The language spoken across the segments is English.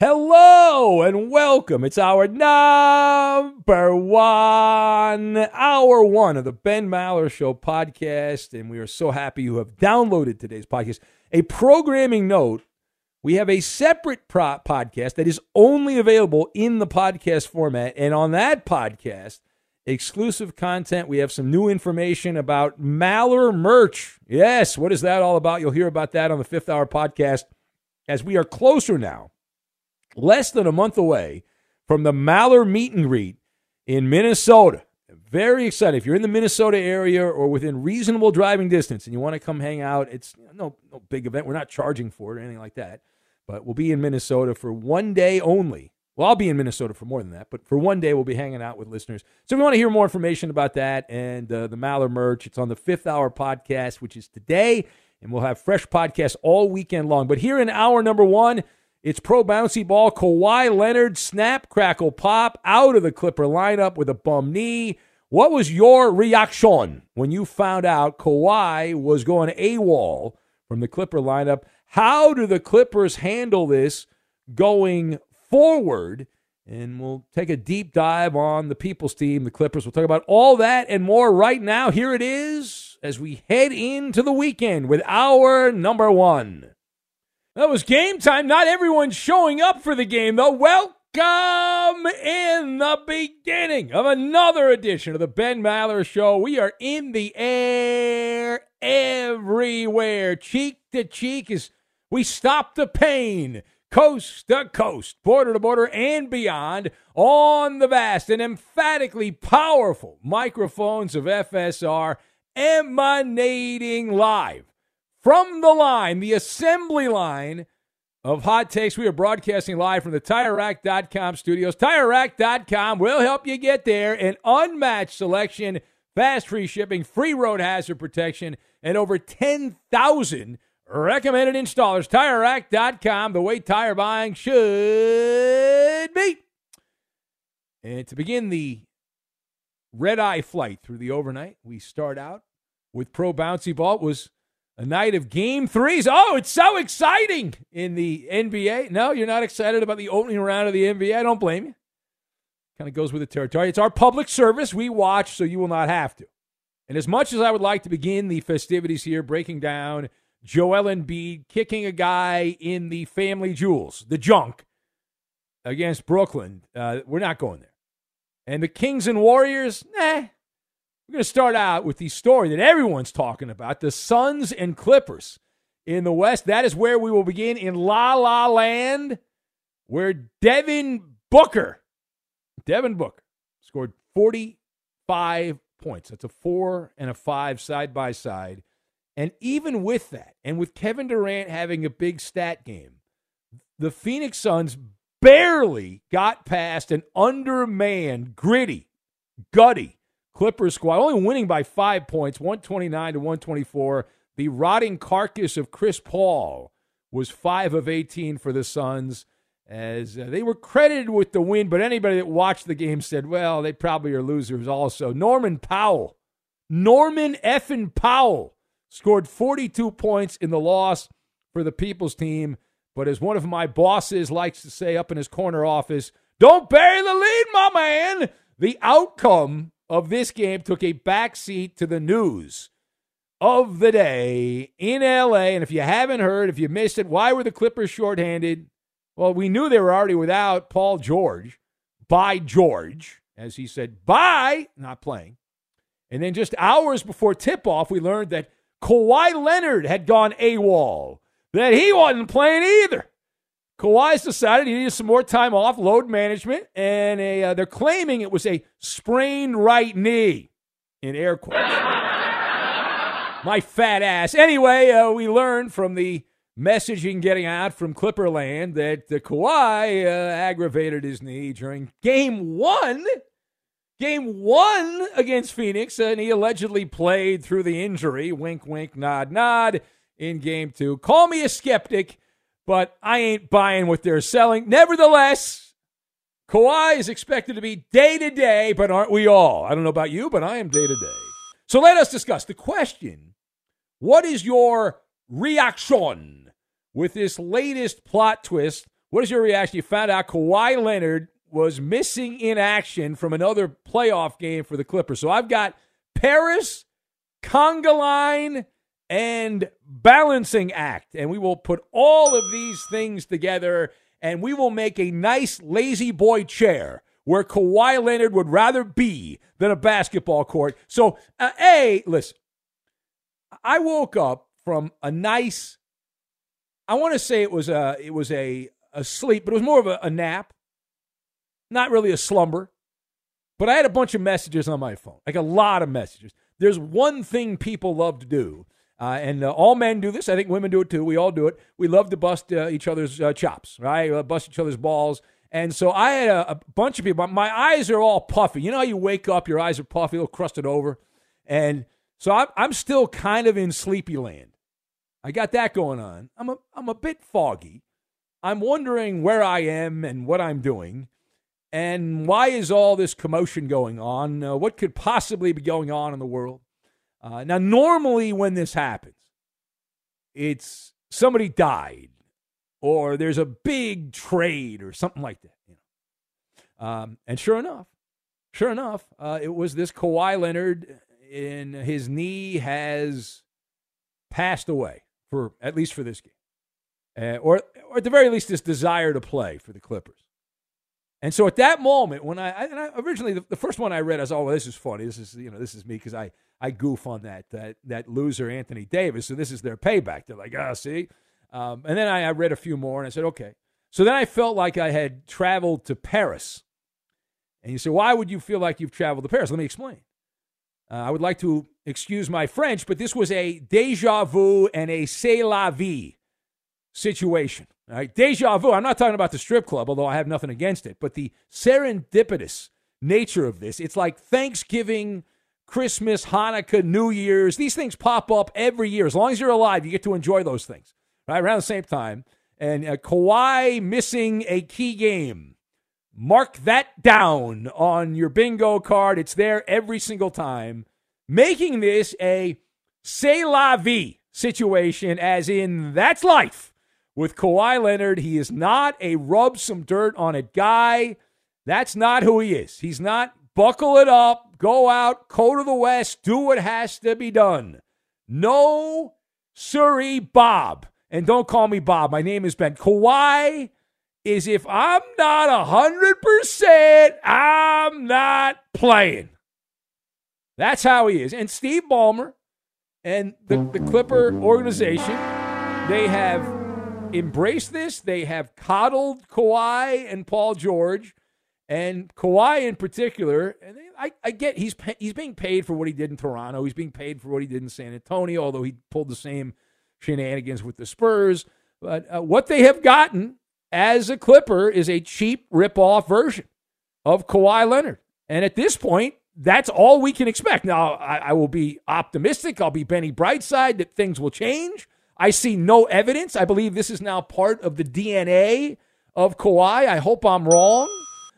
Hello and welcome. It's our number one, hour one of the Ben Maller Show podcast. And we are so happy you have downloaded today's podcast. A programming note we have a separate pro- podcast that is only available in the podcast format. And on that podcast, exclusive content, we have some new information about Maller merch. Yes, what is that all about? You'll hear about that on the fifth hour podcast as we are closer now less than a month away from the Maller meet and greet in Minnesota. Very excited. If you're in the Minnesota area or within reasonable driving distance and you want to come hang out, it's no, no big event. We're not charging for it or anything like that. But we'll be in Minnesota for one day only. Well, I'll be in Minnesota for more than that, but for one day we'll be hanging out with listeners. So if you want to hear more information about that and uh, the Maller merch, it's on the Fifth Hour podcast, which is today, and we'll have fresh podcasts all weekend long. But here in hour number one, it's pro bouncy ball. Kawhi Leonard, snap, crackle, pop, out of the Clipper lineup with a bum knee. What was your reaction when you found out Kawhi was going AWOL from the Clipper lineup? How do the Clippers handle this going forward? And we'll take a deep dive on the people's team, the Clippers. We'll talk about all that and more right now. Here it is as we head into the weekend with our number one. That was game time. Not everyone showing up for the game, though. Welcome in the beginning of another edition of the Ben Maller Show. We are in the air everywhere, cheek to cheek, as we stop the pain coast to coast, border to border, and beyond on the vast and emphatically powerful microphones of FSR emanating live from the line, the assembly line of hot takes. We are broadcasting live from the TireRack.com studios. TireRack.com will help you get there. An unmatched selection, fast free shipping, free road hazard protection, and over 10,000 recommended installers. TireRack.com, the way tire buying should be. And to begin the red eye flight through the overnight, we start out with Pro Bouncy Ball. It was a night of game threes. Oh, it's so exciting in the NBA. No, you're not excited about the opening round of the NBA. I don't blame you. Kind of goes with the territory. It's our public service. We watch, so you will not have to. And as much as I would like to begin the festivities here, breaking down Joel Embiid kicking a guy in the family jewels, the junk, against Brooklyn, uh, we're not going there. And the Kings and Warriors, nah, we're going to start out with the story that everyone's talking about the Suns and Clippers in the West. That is where we will begin in La La Land, where Devin Booker, Devin Booker, scored 45 points. That's a four and a five side by side. And even with that, and with Kevin Durant having a big stat game, the Phoenix Suns barely got past an undermanned, gritty, gutty Clippers squad, only winning by five points, 129 to 124. The rotting carcass of Chris Paul was 5 of 18 for the Suns as uh, they were credited with the win, but anybody that watched the game said, well, they probably are losers also. Norman Powell, Norman effin Powell scored 42 points in the loss for the People's team. But as one of my bosses likes to say up in his corner office, don't bury the lead, my man. The outcome of this game took a backseat to the news of the day in LA. And if you haven't heard, if you missed it, why were the Clippers shorthanded? Well, we knew they were already without Paul George, by George, as he said, bye, not playing. And then just hours before tip off, we learned that Kawhi Leonard had gone AWOL, that he wasn't playing either. Kawhi's decided he needed some more time off, load management, and a, uh, they're claiming it was a sprained right knee, in air quotes. My fat ass. Anyway, uh, we learned from the messaging getting out from Clipperland that the Kawhi uh, aggravated his knee during Game One. Game one against Phoenix, and he allegedly played through the injury. Wink, wink, nod, nod. In game two, call me a skeptic but I ain't buying what they're selling. Nevertheless, Kawhi is expected to be day to day, but aren't we all? I don't know about you, but I am day to day. So let us discuss the question What is your reaction with this latest plot twist? What is your reaction? You found out Kawhi Leonard was missing in action from another playoff game for the Clippers. So I've got Paris, Conga line, and balancing act. And we will put all of these things together and we will make a nice lazy boy chair where Kawhi Leonard would rather be than a basketball court. So, uh, A, listen, I woke up from a nice, I want to say it was a, it was a, a sleep, but it was more of a, a nap, not really a slumber. But I had a bunch of messages on my phone, like a lot of messages. There's one thing people love to do, uh, and uh, all men do this. I think women do it too. We all do it. We love to bust uh, each other's uh, chops, right? Bust each other's balls. And so I had a, a, bunch of people. My eyes are all puffy. You know how you wake up, your eyes are puffy, a little crusted over. And so I'm, I'm still kind of in sleepy land. I got that going on. I'm a, I'm a bit foggy. I'm wondering where I am and what I'm doing. And why is all this commotion going on? Uh, what could possibly be going on in the world? Uh, now, normally when this happens, it's somebody died or there's a big trade or something like that. You know? Um, and sure enough, sure enough, uh, it was this Kawhi Leonard, in his knee has passed away for at least for this game, uh, or or at the very least, this desire to play for the Clippers. And so at that moment, when I, I, I originally the, the, first one I read, I was, oh, well, this is funny. This is you know this is me because I I goof on that that that loser Anthony Davis. So this is their payback. They're like, oh, see. Um, and then I, I read a few more and I said, okay. So then I felt like I had traveled to Paris. And you say, why would you feel like you've traveled to Paris? Let me explain. Uh, I would like to excuse my French, but this was a deja vu and a c'est la vie situation. All right, deja vu. I'm not talking about the strip club, although I have nothing against it, but the serendipitous nature of this. It's like Thanksgiving, Christmas, Hanukkah, New Year's. These things pop up every year. As long as you're alive, you get to enjoy those things, right? Around the same time. And uh, Kawhi missing a key game. Mark that down on your bingo card. It's there every single time, making this a c'est la vie situation, as in that's life with Kawhi Leonard. He is not a rub some dirt on it guy. That's not who he is. He's not buckle it up, go out, go to the West, do what has to be done. No, Surrey Bob. And don't call me Bob. My name is Ben. Kawhi is if I'm not 100%, I'm not playing. That's how he is. And Steve Ballmer and the, the Clipper organization, they have embraced this. They have coddled Kawhi and Paul George, and Kawhi in particular. And I, I get he's he's being paid for what he did in Toronto. He's being paid for what he did in San Antonio, although he pulled the same shenanigans with the Spurs. But uh, what they have gotten as a Clipper is a cheap rip-off version of Kawhi Leonard. And at this point, that's all we can expect. Now, I, I, will be optimistic. I'll be Benny Brightside that things will change. I see no evidence. I believe this is now part of the DNA of Kawhi. I hope I'm wrong.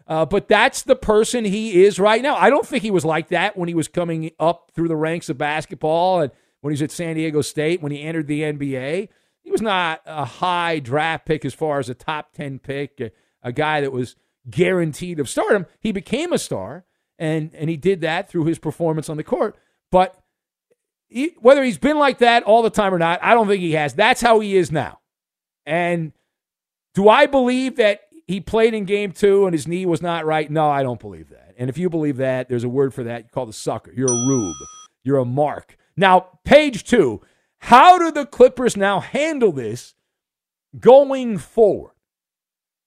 Uh, but that's the person he is right now. I don't think he was like that when he was coming up through the ranks of basketball and when he was at San Diego State, when he entered the NBA. He was not a high draft pick as far as a top 10 pick, a, a guy that was guaranteed of stardom. He became a star, and, and he did that through his performance on the court. But he, whether he's been like that all the time or not, I don't think he has. That's how he is now. And do I believe that he played in game two and his knee was not right? No, I don't believe that. And if you believe that, there's a word for that. You call the sucker. You're a rube. You're a mark. Now, page two. How do the Clippers now handle this going forward?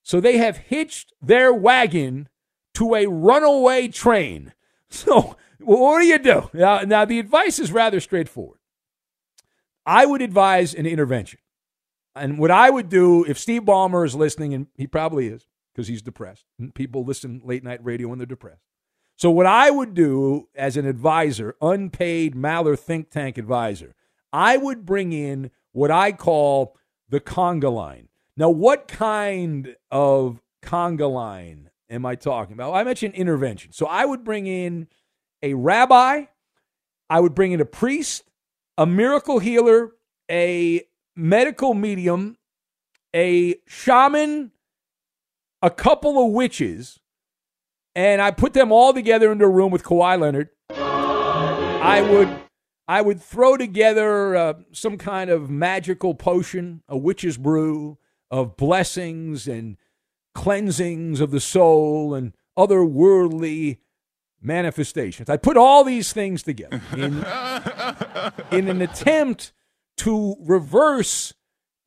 So they have hitched their wagon to a runaway train. So what do you do? Now, now the advice is rather straightforward. I would advise an intervention. And what I would do if Steve Ballmer is listening, and he probably is because he's depressed, and people listen late night radio when they're depressed. So, what I would do as an advisor, unpaid Maller think tank advisor, I would bring in what I call the conga line. Now, what kind of conga line am I talking about? I mentioned intervention. So, I would bring in a rabbi, I would bring in a priest, a miracle healer, a medical medium, a shaman, a couple of witches, and I put them all together into a room with Kawhi Leonard. I would I would throw together uh, some kind of magical potion, a witch's brew of blessings and cleansings of the soul and other worldly manifestations. I put all these things together in, in an attempt to reverse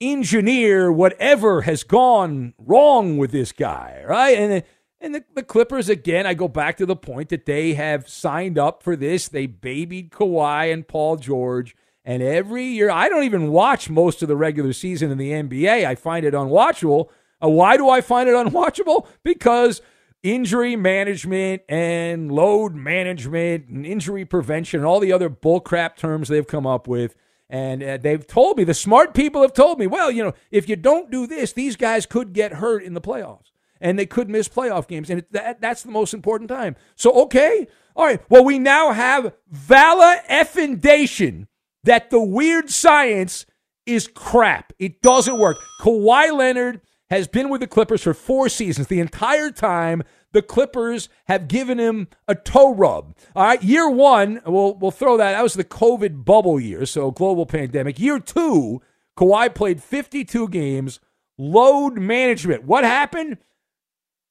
engineer whatever has gone wrong with this guy, right? And and the, the, Clippers again, I go back to the point that they have signed up for this. They babied Kawhi and Paul George, and every year I don't even watch most of the regular season in the NBA. I find it unwatchable. Uh, why do I find it unwatchable? Because injury management and load management and injury prevention and all the other bullcrap terms they've come up with and uh, they've told me, the smart people have told me, well, you know, if you don't do this, these guys could get hurt in the playoffs and they could miss playoff games. And that, that's the most important time. So, okay. All right. Well, we now have Vala validation that the weird science is crap. It doesn't work. Kawhi Leonard has been with the Clippers for four seasons. The entire time, the Clippers have given him a toe rub. All right, year one, we'll, we'll throw that. That was the COVID bubble year, so global pandemic. Year two, Kawhi played 52 games, load management. What happened?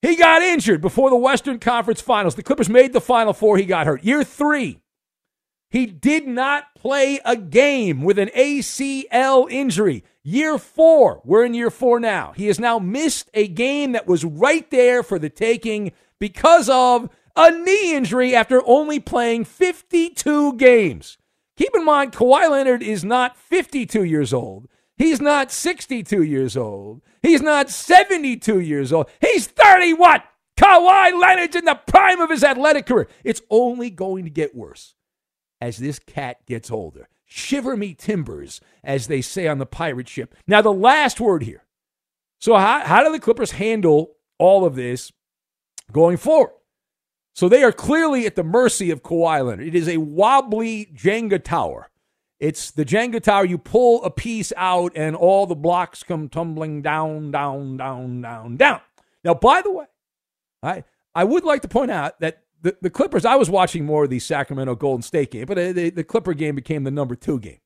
He got injured before the Western Conference Finals. The Clippers made the Final Four. He got hurt. Year three, he did not play a game with an ACL injury. Year four, we're in year four now. He has now missed a game that was right there for the taking because of a knee injury after only playing 52 games. Keep in mind, Kawhi Leonard is not 52 years old. He's not 62 years old. He's not 72 years old. He's 31. Kawhi Leonard's in the prime of his athletic career. It's only going to get worse as this cat gets older. Shiver me timbers, as they say on the pirate ship. Now, the last word here. So, how, how do the Clippers handle all of this going forward? So, they are clearly at the mercy of Kawhi Leonard. It is a wobbly Jenga tower. It's the Jenga tower. You pull a piece out, and all the blocks come tumbling down, down, down, down, down. Now, by the way, I, I would like to point out that the, the Clippers, I was watching more of the Sacramento Golden State game, but uh, the, the Clipper game became the number two game.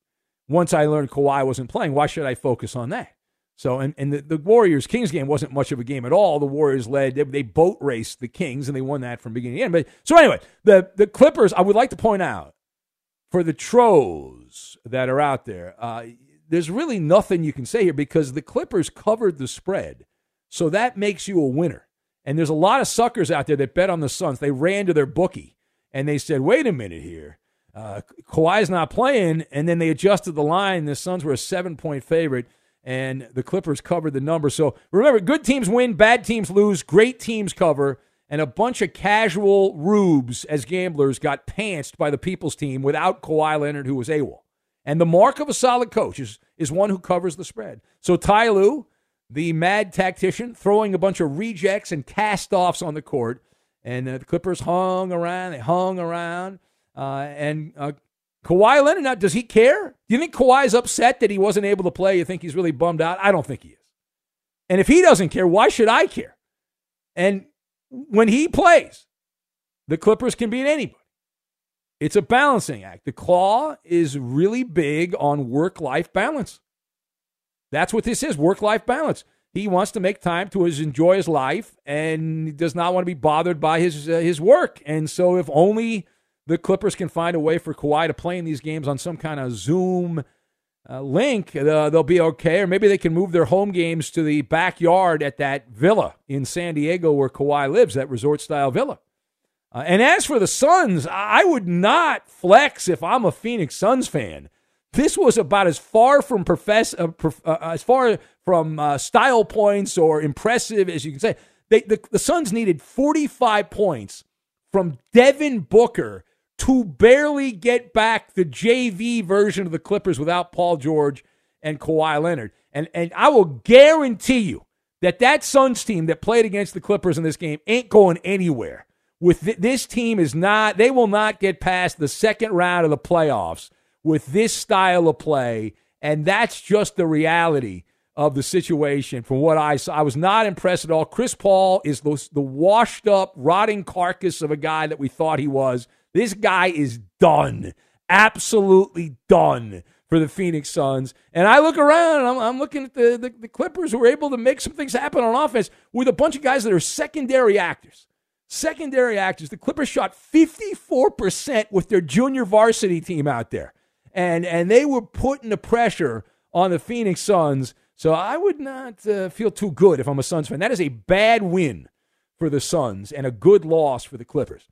Once I learned Kawhi wasn't playing, why should I focus on that? So, and, and the, the Warriors Kings game wasn't much of a game at all. The Warriors led, they, they boat raced the Kings, and they won that from beginning to end. But so anyway, the, the Clippers, I would like to point out for the trolls that are out there, uh, there's really nothing you can say here because the Clippers covered the spread. So that makes you a winner. And there's a lot of suckers out there that bet on the Suns. They ran to their bookie and they said, wait a minute here. Uh, Kawhi's not playing. And then they adjusted the line. The Suns were a seven point favorite. and the Clippers covered the number. So remember, good teams win, bad teams lose, great teams cover, and a bunch of casual rubes as gamblers got pantsed by the People's team without Kawhi Leonard, who was AWOL. And the mark of a solid coach is, is one who covers the spread. So Ty Lue, the mad tactician, throwing a bunch of rejects and cast offs on the court. And uh, the Clippers hung around, they hung around. Uh, and uh, Kawhi Leonard, now, does he care? Do you think Kawhi's upset that he wasn't able to play? You think he's really bummed out? I don't think he is. And if he doesn't care, why should I care? And when he plays, the Clippers can beat anybody. It's a balancing act. The claw is really big on work life balance. That's what this is work life balance. He wants to make time to his, enjoy his life and he does not want to be bothered by his, uh, his work. And so, if only the Clippers can find a way for Kawhi to play in these games on some kind of Zoom uh, link, uh, they'll be okay. Or maybe they can move their home games to the backyard at that villa in San Diego where Kawhi lives, that resort style villa. Uh, and as for the Suns, I would not flex if I'm a Phoenix Suns fan. This was about as far from profess, uh, prof, uh, as far from uh, style points or impressive as you can say. They, the, the Suns needed 45 points from Devin Booker to barely get back the JV version of the Clippers without Paul George and Kawhi Leonard. And, and I will guarantee you that that Suns team that played against the Clippers in this game ain't going anywhere. With th- this team is not, they will not get past the second round of the playoffs with this style of play. And that's just the reality of the situation from what I saw. I was not impressed at all. Chris Paul is the, the washed up, rotting carcass of a guy that we thought he was. This guy is done, absolutely done for the Phoenix Suns. And I look around and I'm, I'm looking at the, the, the, Clippers who were able to make some things happen on offense with a bunch of guys that are secondary actors. Secondary actors. The Clippers shot 54% with their junior varsity team out there. And, and they were putting the pressure on the Phoenix Suns. So I would not uh, feel too good if I'm a Suns fan. That is a bad win for the Suns and a good loss for the Clippers.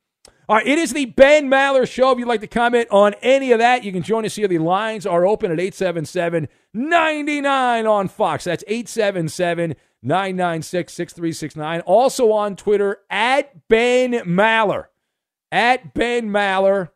All right, it is the Ben Maller Show. If you'd like to comment on any of that, you can join us here. The lines are open at 877 99 on Fox. That's 877 996 6369. Also on Twitter, at Ben Maller. At Ben Maller.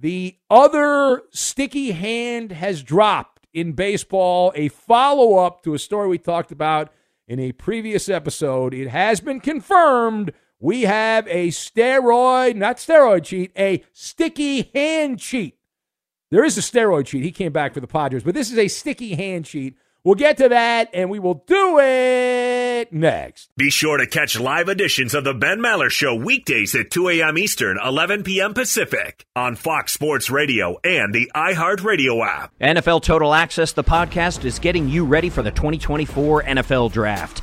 The other sticky hand has dropped in baseball. A follow up to a story we talked about in a previous episode. It has been confirmed we have a steroid, not steroid cheat, a sticky hand cheat. There is a steroid cheat. He came back for the Padres, but this is a sticky hand cheat. We'll get to that and we will do it next. Be sure to catch live editions of The Ben Maller Show weekdays at 2 a.m. Eastern, 11 p.m. Pacific on Fox Sports Radio and the iHeartRadio app. NFL Total Access, the podcast, is getting you ready for the 2024 NFL Draft.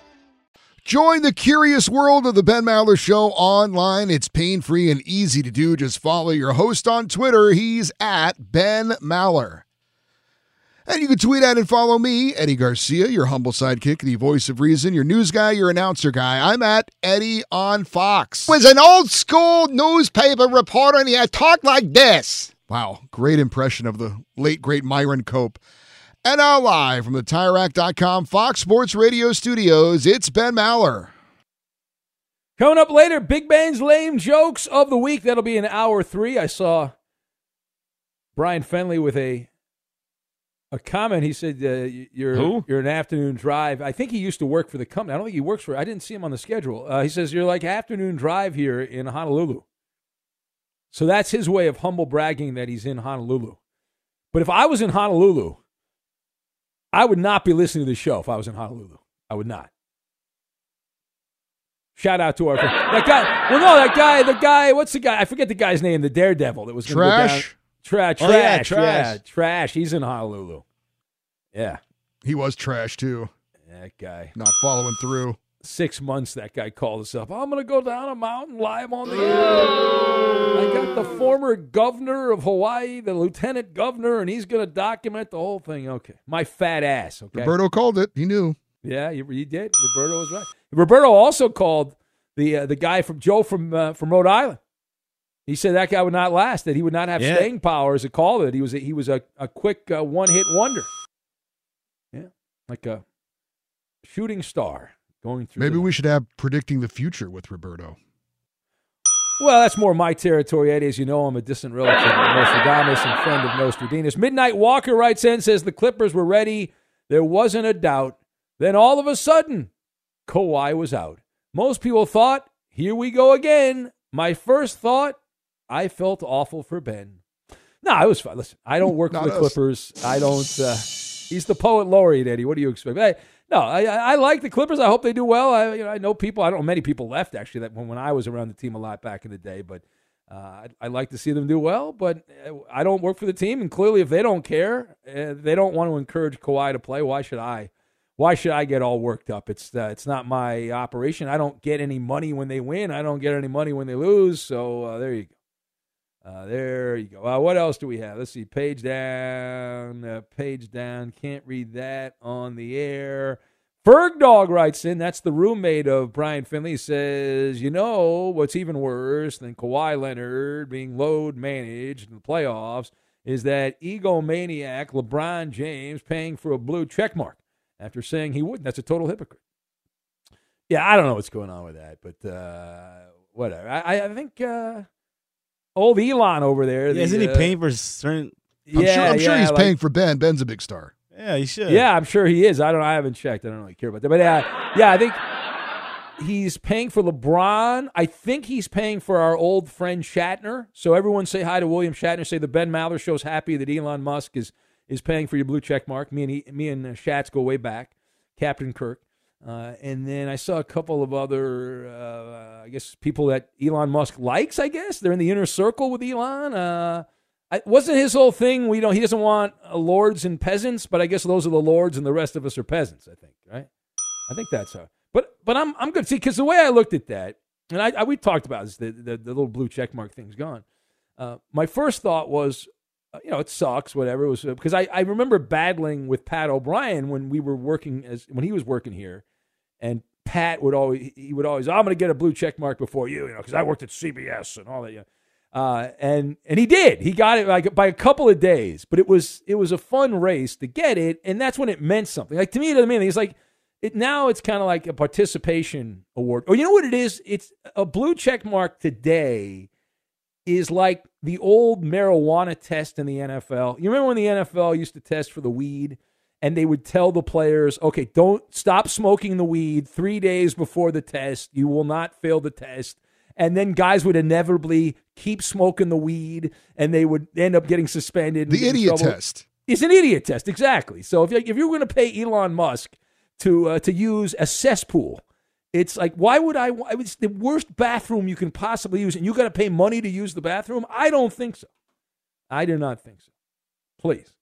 Join the curious world of the Ben Maller Show online. It's pain free and easy to do. Just follow your host on Twitter. He's at Ben Maller. And you can tweet at and follow me, Eddie Garcia, your humble sidekick, the voice of reason, your news guy, your announcer guy. I'm at Eddie on Fox. Was an old school newspaper reporter and he had talked like this. Wow, great impression of the late, great Myron Cope. And now live from the TireRack.com Fox Sports Radio studios, it's Ben Maller. Coming up later, Big Ben's lame jokes of the week. That'll be in hour three. I saw Brian Fenley with a a comment. He said, uh, "You're Who? you're an afternoon drive." I think he used to work for the company. I don't think he works for. I didn't see him on the schedule. Uh, he says you're like afternoon drive here in Honolulu. So that's his way of humble bragging that he's in Honolulu. But if I was in Honolulu, I would not be listening to the show if I was in Honolulu. I would not. Shout out to our friend. that guy. Well, no, that guy. The guy. What's the guy? I forget the guy's name. The Daredevil that was Trash? Tra- trash. Oh, yeah, Yeah, Trash. trash. He's in Honolulu. Yeah, He was trash too. that guy. Not following through. Six months that guy called us up. I'm gonna go down a mountain live on the air. I got the former governor of Hawaii, the lieutenant governor, and he's gonna document the whole thing. Okay, my fat ass. Okay, Roberto called it. He knew. Yeah, you, you did. Roberto was right. Roberto also called the uh, the guy from Joe from uh, from Rhode Island. He said that guy would not last. That he would not have Yeah. staying power as a caller. That he was a, he was a, a quick uh, one hit wonder. Yeah, like a shooting star going through. Maybe the- we should have predicting the future with Roberto. Well, that's more my territory, Eddie. As you know, I'm a distant relative of Nostradamus and friend of Nostradamus. Midnight Walker writes in, says the Clippers were ready. There wasn't a doubt. Then all of a sudden, Kawhi was out. Most people thought, here we go again. My first thought, I felt awful for Ben. No, I was fine. Listen, I don't work for the us. Clippers. I don't. Uh, he's the poet laureate, Eddie. What do you expect? Hey, no, I, I like the Clippers. I hope they do well. I you know I know people. I don't know many people left actually that when, when I was around the team a lot back in the day, but uh, I I like to see them do well. But uh, I don't work for the team, and clearly, if they don't care, uh, they don't want to encourage Kawhi to play. Why should I? Why should I get all worked up? It's uh, it's not my operation. I don't get any money when they win. I don't get any money when they lose. So uh, there you go. Uh, there you go. Uh, what else do we have? Let's see. Page down. Uh, page down. Can't read that on the air. Ferg Dog writes in. That's the roommate of Brian Finley. Says, you know what's even worse than Kawhi Leonard being load managed in the playoffs is that egomaniac LeBron James paying for a blue check mark after saying he wouldn't. That's a total hypocrite. Yeah, I don't know what's going on with that, but uh, whatever. I, I- think uh, old Elon over there. Yeah, the, isn't he uh, paying for certain? I'm yeah, sure, I'm sure he's like- paying for Ben. Ben's a big star. Yeah, he should. Yeah, I'm sure he is. I don't. I haven't checked. I don't really care about that. But uh, yeah, I think he's paying for LeBron. I think he's paying for our old friend Shatner. So everyone say hi to William Shatner. Say the Ben Maller show's happy that Elon Musk is is paying for your blue check mark. Me and he, me and uh, Shats go way back. Captain Kirk. Uh, and then I saw a couple of other, uh, I guess, people that Elon Musk likes. I guess they're in the inner circle with Elon. Uh, wasn't his whole thing. We don't. He doesn't want uh, lords and peasants, but I guess those are the lords, and the rest of us are peasants. I think, right? I think that's how. But but I'm I'm good. See, because the way I looked at that, and I, I we talked about this, the, the the little blue check mark thing's gone. Uh, my first thought was, you know, it sucks, whatever. It was because I I remember battling with Pat O'Brien when we were working as when he was working here, and Pat would always he would always I'm going to get a blue check mark before you, you know, because I worked at CBS and all that. Know. Uh, and and he did. He got it like by a couple of days, but it was it was a fun race to get it, and that's when it meant something. Like to me, it doesn't mean anything. It's like it now. It's kind of like a participation award, or you know what it is? It's a blue check mark today is like the old marijuana test in the NFL. You remember when the NFL used to test for the weed? And they would tell the players, okay, don't stop smoking the weed three days before the test. You will not fail the test and then guys would inevitably keep smoking the weed, and they would end up getting suspended. The idiot trouble. test. It's an idiot test, exactly. So if you, if you're going to pay Elon Musk to uh, to use a cesspool, it's like why would I? It's the worst bathroom you can possibly use, and you got to pay money to use the bathroom. I don't think so. I do not think so. Please.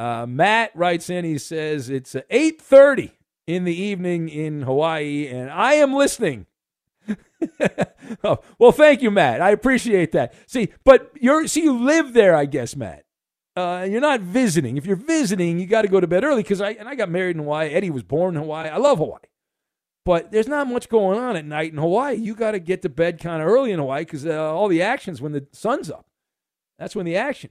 Uh, Matt writes in. He says it's eight thirty in the evening in Hawaii, and I am listening oh, well, thank you, Matt. I appreciate that. See, but you're see, you live there, I guess, Matt. Uh, you're not visiting. If you're visiting, you got to go to bed early because I and I got married in Hawaii. Eddie was born in Hawaii. I love Hawaii, but there's not much going on at night in Hawaii. You got to get to bed kind of early in Hawaii because uh, all the action's when the sun's up. That's when the action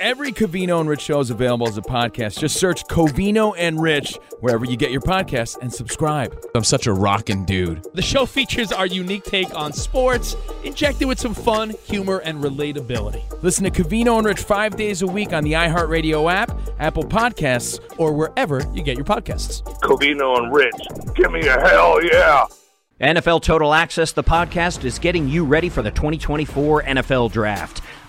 Every Covino and Rich show is available as a podcast. Just search Covino and Rich wherever you get your podcasts and subscribe. I'm such a rockin' dude. The show features our unique take on sports, injected with some fun, humor, and relatability. Listen to Covino and Rich five days a week on the iHeartRadio app, Apple Podcasts, or wherever you get your podcasts. Covino and Rich, give me a hell yeah. NFL Total Access, the podcast, is getting you ready for the 2024 NFL Draft.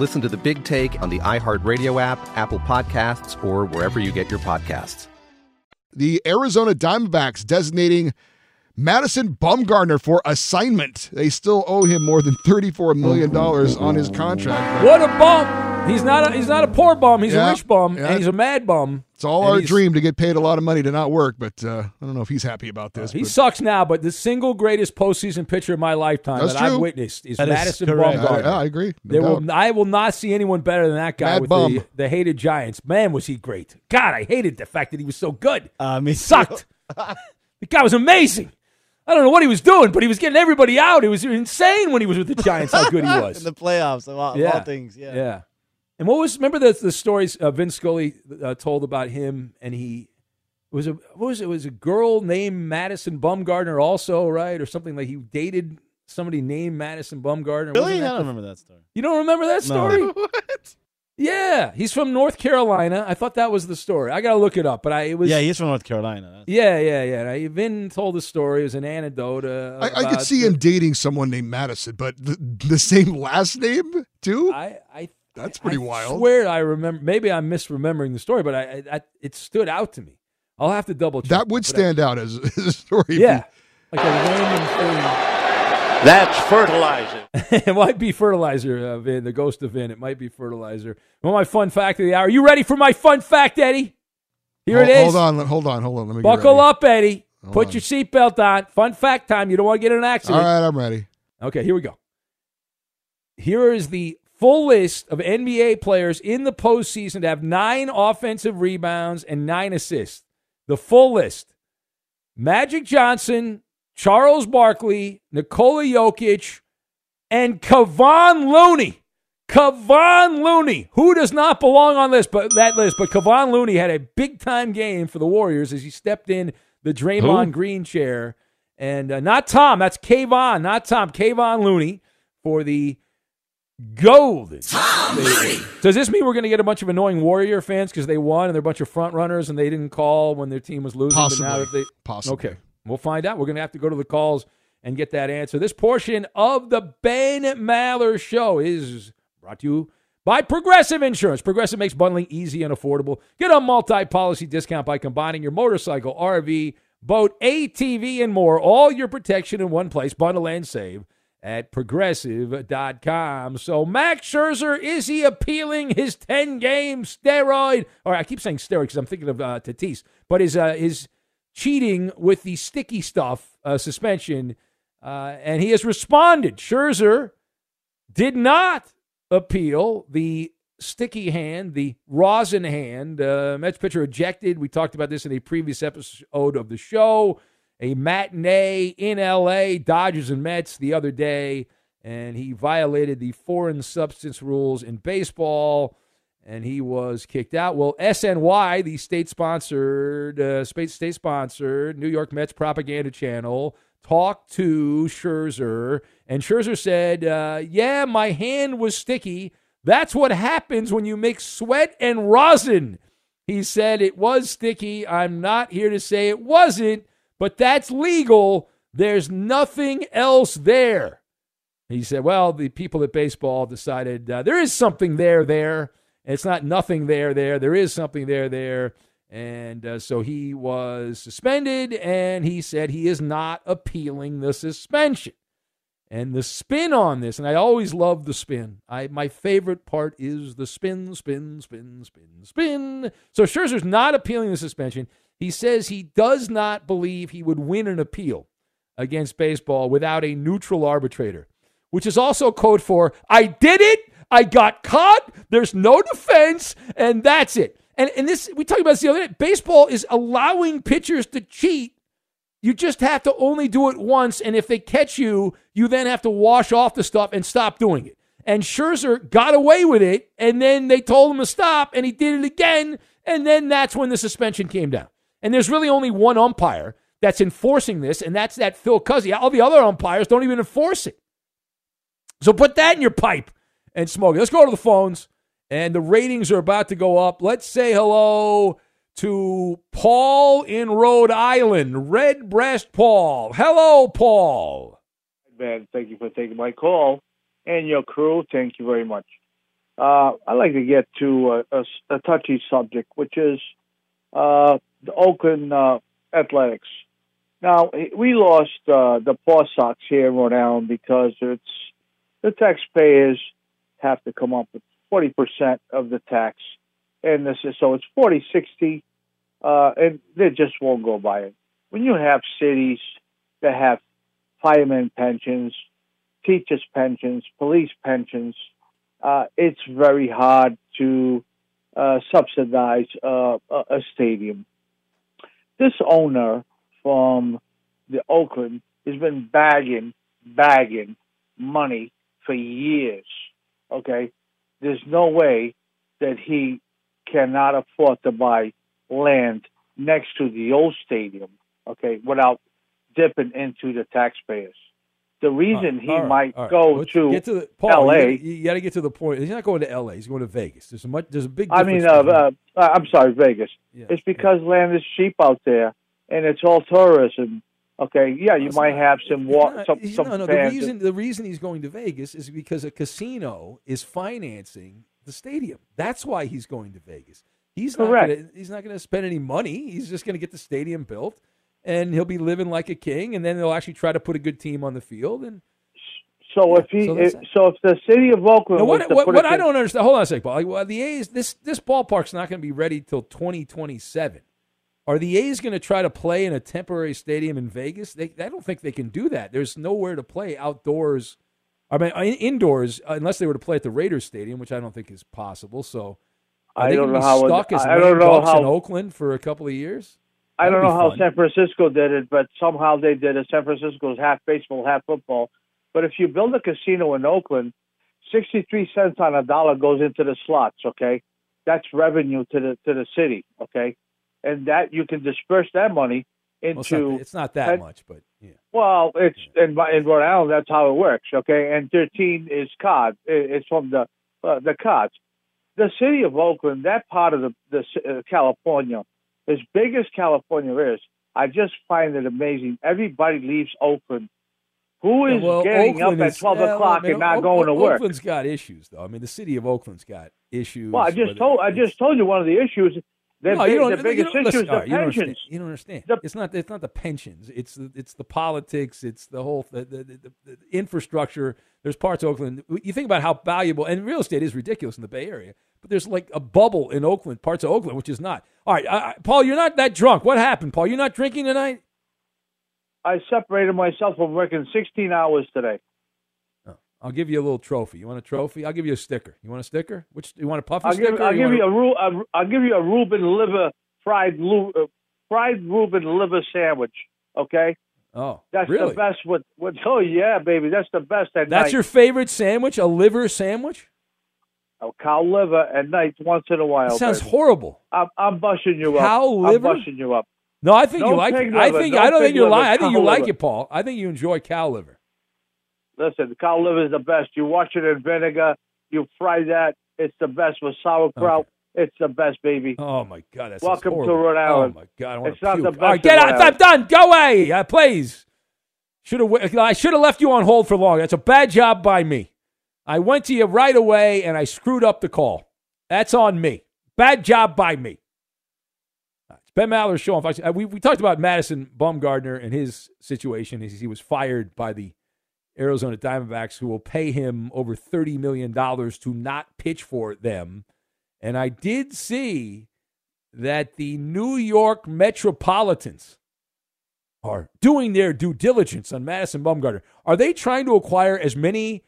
Listen to the big take on the iHeartRadio app, Apple Podcasts, or wherever you get your podcasts. The Arizona Diamondbacks designating Madison Bumgarner for assignment. They still owe him more than $34 million on his contract. What a bum! He's not a, he's not a poor bum. He's Yeah, a rich bum, yeah. and he's a mad bum. It's all our dream to get paid a lot of money to not work, but uh, I don't know if he's happy about this. He but- sucks now, but the single greatest postseason pitcher of my lifetime That's that I've witnessed is That is Madison correct. Bumgarner. Yeah, I agree. No there will. I will not see anyone better than that guy Mad with bum. the, the hated Giants. Man, was he great! God, I hated the fact that he was so good. Uh, me he sucked. the guy was amazing. I don't know what he was doing, but he was getting everybody out. It was insane when he was with the Giants how good he was. in the playoffs of all, of all things. Yeah. Yeah. And what was remember the the stories uh, Vin Scully uh, told about him and he it was a what was it? it was a girl named Madison Bumgardner also right or something like he dated somebody named Madison Bumgardner. Really? I don't the- remember that story. You don't remember that No. story? what? Yeah, he's from North Carolina. I thought that was the story. I got to look it up, but I it was yeah, he's from North Carolina. yeah, yeah, yeah. Now, Vin told the story. It was an anecdote. Uh, I, I could see the- him dating someone named Madison, but the, the same last name too. I, I that's pretty I wild. I swear I remember. Maybe I'm misremembering the story, but I, I, I it stood out to me. I'll have to double check. That would but I- stand out as, as a story. yeah, you- like a random thing. That's fertilizer. it might be fertilizer, uh, Vin. The ghost of Vin. It might be fertilizer. Well, my fun fact of the hour. Are you ready for my fun fact, Eddie? Here hold, it is. Hold on, hold on, hold on. Let me get Buckle ready. up, Eddie. Hold Put on. your seatbelt on. Fun fact time. You don't want to get in an accident. All right, I'm ready. Okay, here we go. Here is the full list of NBA players in the postseason to have nine offensive rebounds and nine assists. The full list Magic Johnson, Charles Barkley, Nikola Jokic, and Kevon Looney. Kevon Looney, who does not belong on this, but that list, but Kevon Looney had a big time game for the Warriors as he stepped in the Draymond Who? Green chair, and uh, not Tom, that's Kayvon, not Tom, Kayvon Looney for the Golden. Does this mean we're going to get a bunch of annoying Warrior fans because they won and they're a bunch of front runners and they didn't call when their team was losing? but now that they, Possibly. Okay, we'll find out. We're going to have to go to the calls and get that answer. This portion of the Ben Maller Show is brought to you by Progressive Insurance. Progressive makes bundling easy and affordable. Get a multi-policy discount by combining your motorcycle, RV, boat, ATV, and more. All your protection in one place. Bundle and save at progressive.com. So Max Scherzer, is he appealing his 10-game steroid? Or I keep saying steroid because I'm thinking of uh, Tatis. But his, uh, his cheating with the sticky stuff uh, suspension, uh, and he has responded. Scherzer did not appeal the sticky hand, the rosin hand. Uh, Mets pitcher ejected. We talked about this in a previous episode of the show. A matinee in LA, Dodgers and Mets the other day, and he violated the foreign substance rules in baseball, and he was kicked out. Well, SNY, the state-sponsored, uh, state state-sponsored New York Mets propaganda channel, talked to Scherzer, and Scherzer said, uh, "Yeah, my hand was sticky. That's what happens when you mix sweat and rosin." He said it was sticky. I'm not here to say it wasn't, but that's legal. There's nothing else there. He said, well, the people at baseball decided uh, there is something there, there. It's not nothing there, there. There is something there, there. And uh, so he was suspended, and he said he is not appealing the suspension. And the spin on this, and I always love the spin. I my favorite part is the spin, spin, spin, spin, spin. So Scherzer's not appealing the suspension. He says he does not believe he would win an appeal against baseball without a neutral arbitrator, which is also code for I did it, I got caught, there's no defense, and that's it. And and this we talked about this the other day. Baseball is allowing pitchers to cheat. You just have to only do it once, and if they catch you, you then have to wash off the stuff and stop doing it. And Scherzer got away with it, and then they told him to stop, and he did it again, and then that's when the suspension came down. And there's really only one umpire that's enforcing this, and that's that Phil Cuzzi. All the other umpires don't even enforce it. So put that in your pipe and smoke it. Let's go to the phones, and the ratings are about to go up. Let's say hello to Paul in Rhode Island, Redbreast Paul. Hello, Paul. Ben, thank you for taking my call. And your crew, thank you very much. Uh, I'd like to get to a, a, a touchy subject, which is uh, the Oakland uh, Athletics. Now, we lost uh, the Paw Sox here in Rhode Island because it's the taxpayers have to come up with 40% of the tax. And this is so it's 40, 60, uh, and they just won't go by it. When you have cities that have firemen pensions, teachers pensions, police pensions, uh, it's very hard to uh, subsidize uh, a stadium. This owner from the Oakland has been bagging, bagging money for years. Okay, there's no way that he cannot afford to buy land next to the old stadium. Okay, without dipping into the taxpayers. The reason he right, might right. go Let's to get to the, Paul, L.A. You got to get to the point. He's not going to L.A. He's going to Vegas. There's a much. There's a big. I mean, uh, uh, I'm sorry, Vegas. Yeah, it's because land is cheap out there, and it's all tourism. Okay, yeah, you It's might not- have some wa- not- some some no, no. The reason the reason he's going to Vegas is because a casino is financing the stadium. That's why he's going to Vegas. He's Correct. not. Gonna, he's not going to spend any money. He's just going to get the stadium built, and he'll be living like a king. And then they'll actually try to put a good team on the field. And so if he, so if, so if the city of Oakland Now, what, what, what I don't understand. Hold on a second, Paul. Like, well, the A's this this ballpark's not going to be ready till 2027. Are the A's going to try to play in a temporary stadium in Vegas? They, I don't think they can do that. There's nowhere to play outdoors. I mean, in- indoors, unless they were to play at the Raiders Stadium, which I don't think is possible. So, are I they don't know be how it- stuck as I don't know ducks in Oakland for a couple of years? I don't know how fun. San Francisco did it, but somehow they did it. San Francisco's half baseball, half football. But if you build a casino in Oakland, 63 cents on a dollar goes into the slots, okay? That's revenue to the to the city, okay? And that you can disperse that money Well, it's, not, into it's not that and- much, but yeah. Well, it's in, in Rhode Island. That's how it works. Okay, and thirteen is COD. It's from the uh, the CODs. The city of Oakland, that part of the the uh, California, as big as California is, I just find it amazing. Everybody leaves Oakland. Who is Yeah, well, getting Oakland up at twelve well, o'clock mean, and not Oak- going to work? Oakland's got issues, though. I mean, the city of Oakland's got issues. Well, I just told I just told you one of the issues. The, no, big, you don't, the you biggest don't- issue listen, is the right, you don't understand. You don't understand. it's not. It's not the pensions. It's the, it's the politics. It's the whole the, the, the, infrastructure. There's parts of Oakland. You think about how valuable and real estate is ridiculous in the Bay Area, but there's like a bubble in Oakland, parts of Oakland, which is not. All right, I, I- Paul, you're not that drunk. What happened, Paul? You're not drinking tonight. I separated myself from working sixteen hours today. I'll give you a little trophy. You want a trophy? I'll give you a sticker. You want a sticker? Which you want a puffy I'll sticker? give, I'll give you a- Ru- a I'll give you a Reuben liver fried Lu- uh, fried Reuben liver sandwich. Okay, Oh, that's really? the best. With with oh yeah, baby, that's the best at night. That's night. your favorite sandwich? A liver sandwich? a cow liver at night once in a while. That sounds baby. horrible. I'm, I'm bushing you up. Cow liver? I'm bushing you up. No, I think No you like it. I think no I don't think you liver, like. I think you cow like it, Paul. I think you enjoy cow liver. Listen, the cow liver is the best. You wash it in vinegar. You fry that. It's the best with sauerkraut. It's the best, baby. Oh my God, that's Welcome to. Rhode Island. Oh my God, I It's not puke. the best All right, get out. I'm done. Go away, uh, please. Should have. I should have left you on hold for long. That's a bad job by me. I went to you right away and I screwed up the call. That's on me. Bad job by me. It's Ben Maller's show on Fox. Uh, We, we talked about Madison Bumgardner and his situation. He, he was fired by the Arizona Diamondbacks, who will pay him over $30 million to not pitch for them. And I did see that the New York Metropolitans are doing their due diligence on Madison Bumgarner. Are they trying to acquire as many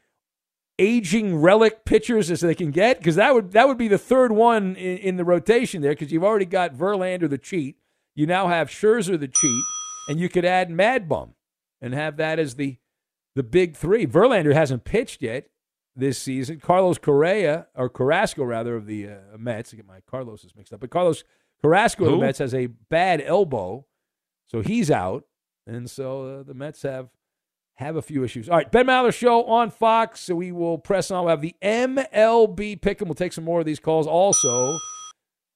aging relic pitchers as they can get? Because that would that would be the third one in, in the rotation there. Because you've already got Verlander the cheat, you now have Scherzer the cheat, and you could add Mad Bum and have that as the the big three. Verlander hasn't pitched yet this season. Carlos Correa or Carrasco rather of the uh, Mets. I get my Carlos is mixed up, but Carlos Carrasco of the Mets has a bad elbow, so he's out, and so uh, the Mets have have a few issues. All right, Ben Maller show on Fox. So we will press on. We'll have the MLB pick, and we'll take some more of these calls. Also,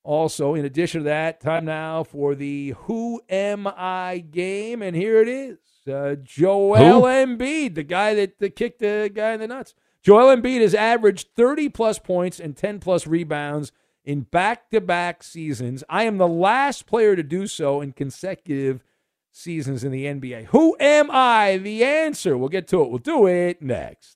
also in addition to that, time now for the Who Am I game, and here it is. Uh, Joel Who? Embiid, the guy that, that kicked the guy in the nuts. Joel Embiid has averaged 30 plus points and 10 plus rebounds in back to back seasons. I am the last player to do so in consecutive seasons in the NBA. Who am I? The answer. We'll get to it. We'll do it next.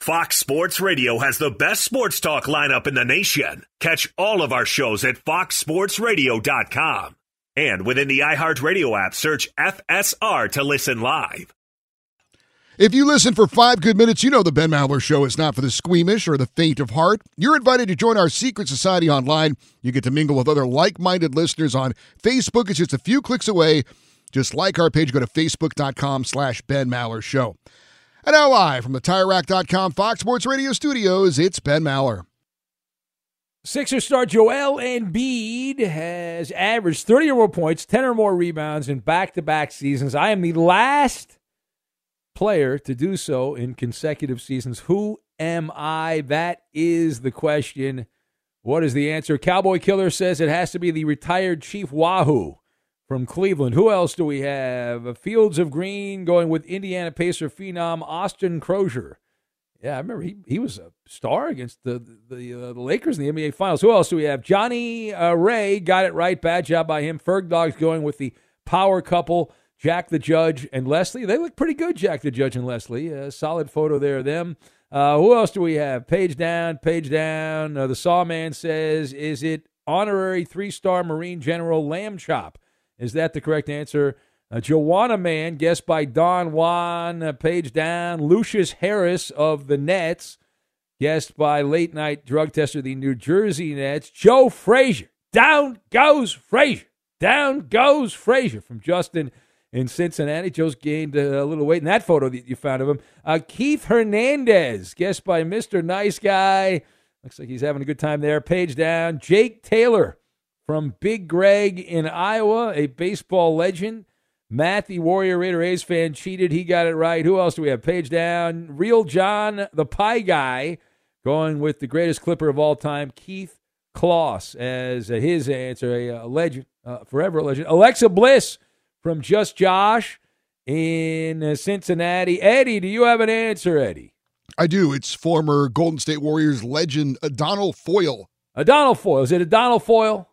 Fox Sports Radio has the best sports talk lineup in the nation. Catch all of our shows at foxsportsradio.com. And within the iHeartRadio app, search FSR to listen live. If you listen for five good minutes, you know the Ben Maller Show is not for the squeamish or the faint of heart. You're invited to join our secret society online. You get to mingle with other like minded listeners on Facebook. It's just a few clicks away. Just like our page, go to facebook.com slash Ben Maller Show. And now live from the TireRack.com Fox Sports Radio studios, it's Ben Maller. Sixer star Joel Embiid has averaged 30 or more points, 10 or more rebounds in back-to-back seasons. I am the last player to do so in consecutive seasons. Who am I? That is the question. What is the answer? Cowboy Killer says it has to be the retired Chief Wahoo from Cleveland. Who else do we have? Fields of Green going with Indiana Pacer phenom Austin Croshere. Yeah, I remember he, he was a star against the the, uh, the Lakers in the NBA Finals. Who else do we have? Johnny uh, Ray got it right. Bad job by him. Ferg Dog's going with the power couple, Jack the Judge and Leslie. They look pretty good, Jack the Judge and Leslie. A solid photo there of them. Uh, who else do we have? Page down, page down. Uh, the Sawman says, is it honorary three star Marine General Lamb Chop? Is that the correct answer? Uh, Joanna Man, guessed by Don Juan, uh, page down. Lucious Harris of the Nets, guessed by late night drug tester, the New Jersey Nets. Joe Frazier, down goes Frazier. Down goes Frazier from Justin in Cincinnati. Joe's gained a little weight in that photo that you found of him. Uh, Keith Hernandez, guessed by Mr. Nice Guy. Looks like he's having a good time there. Page down. Jake Taylor from Big Greg in Iowa, a baseball legend. Matt, the Warrior Raider A's fan, cheated. He got it right. Who else do we have? Page down. Real John, the pie guy, going with the greatest clipper of all time, Keith Closs, as his answer, a, a legend, uh, forever a legend. Alexa Bliss from Just Josh in uh, Cincinnati. Eddie, do you have an answer, Eddie? I do. It's former Golden State Warriors legend Adonal Foyle. Donald Foyle. Is it a Donald Foyle?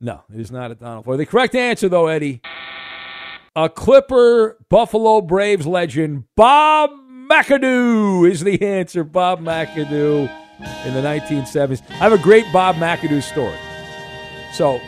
No, it is not a Donald Foyle. The correct answer, though, Eddie a Clipper Buffalo Braves legend, Bob McAdoo, is the answer. Bob McAdoo in the 1970s. I have a great Bob McAdoo story. So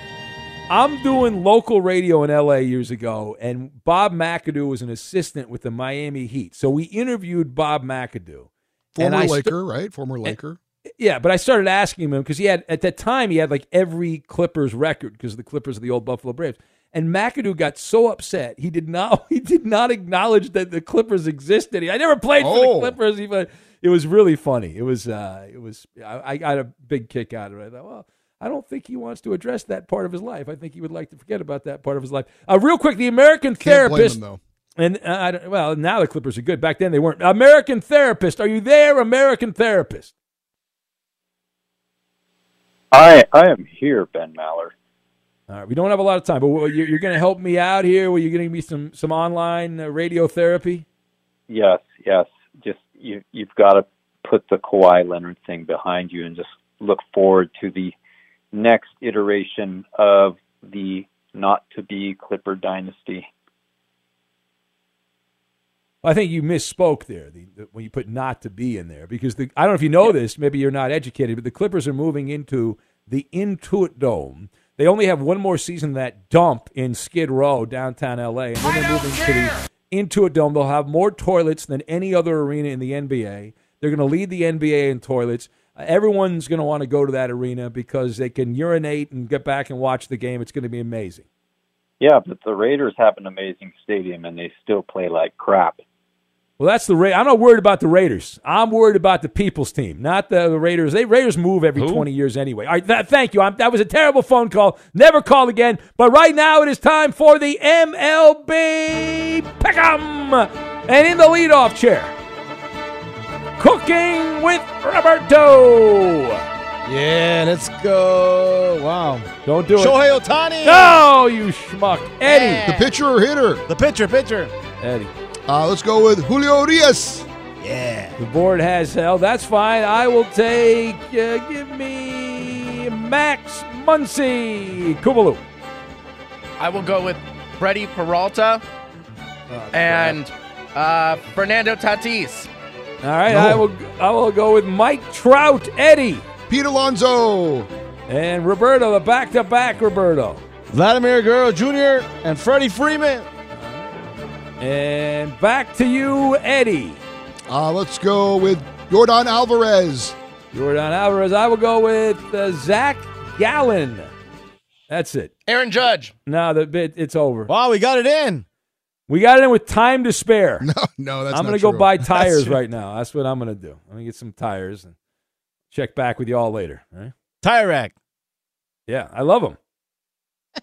I'm doing local radio in LA years ago, and Bob McAdoo was an assistant with the Miami Heat. So we interviewed Bob McAdoo. Former Laker, st- right? Former Laker. Yeah, but I started asking him because he had at that time he had like every Clippers record because the Clippers are the old Buffalo Braves. And McAdoo got so upset he did not he did not acknowledge that the Clippers existed. I never played for Oh. the Clippers. Even it was really funny. It was uh, it was I, I got a big kick out of it. I thought, well, I don't think he wants to address that part of his life. I think he would like to forget about that part of his life. Uh, real quick, the American Can't blame therapist. him, though. And uh, I don't, well, now the Clippers are good. Back then they weren't. American therapist, are you there? American therapist. I I am here, Ben Maller. All right, we don't have a lot of time, but you're, you're going to help me out here. Were you going to give me some some online uh, radiotherapy? Yes, yes. Just you you've got to put the Kawhi Leonard thing behind you and just look forward to the next iteration of the not to be Clipper dynasty. I think you misspoke there the, the, when you put "not to be" in there because the, I don't know if you know this. Maybe you're not educated, but the Clippers are moving into the Intuit Dome. They only have one more season of that dump in Skid Row, downtown LA, and then they're moving to the Intuit Dome. They'll have more toilets than any other arena in the NBA. They're going to lead the NBA in toilets. Uh, everyone's going to want to go to that arena because they can urinate and get back and watch the game. It's going to be amazing. Yeah, but the Raiders have an amazing stadium and they still play like crap. Well, that's the Ra- I'm not worried about the Raiders. I'm worried about the people's team, not the, the Raiders. They Raiders move every 20 years anyway. All right, that, thank you. I'm, that was a terrible phone call. Never call again. But right now it is time for the MLB Pick'em, and in the leadoff chair, cooking with Roberto. Yeah, let's go. Wow. Don't do it. Shohei Ohtani. No, you schmuck, Eddie. The pitcher or hitter? The pitcher, pitcher. Eddie. Uh, let's go with Julio Urias. Yeah. The board has held. That's fine. I will take. Uh, give me Max Muncy. Kubalu. I will go with Freddie Peralta and uh, Fernando Tatis. All right, I will. I will go with Mike Trout, Eddie, Pete Alonso, and Roberto. The back-to-back Roberto. Vladimir Guerrero Jr. and Freddie Freeman. And back to you, Eddie. Uh, let's go with Jordan Alvarez. Jordan Alvarez. I will go with uh, Zach Gallen. That's it. Aaron Judge. No, the bit it's over. Wow, we got it in. We got it in with time to spare. No, no, that's I'm gonna go buy tires right now. That's what I'm gonna do. I'm gonna get some tires and check back with you all later. All right? Tire rack. Yeah, I love them.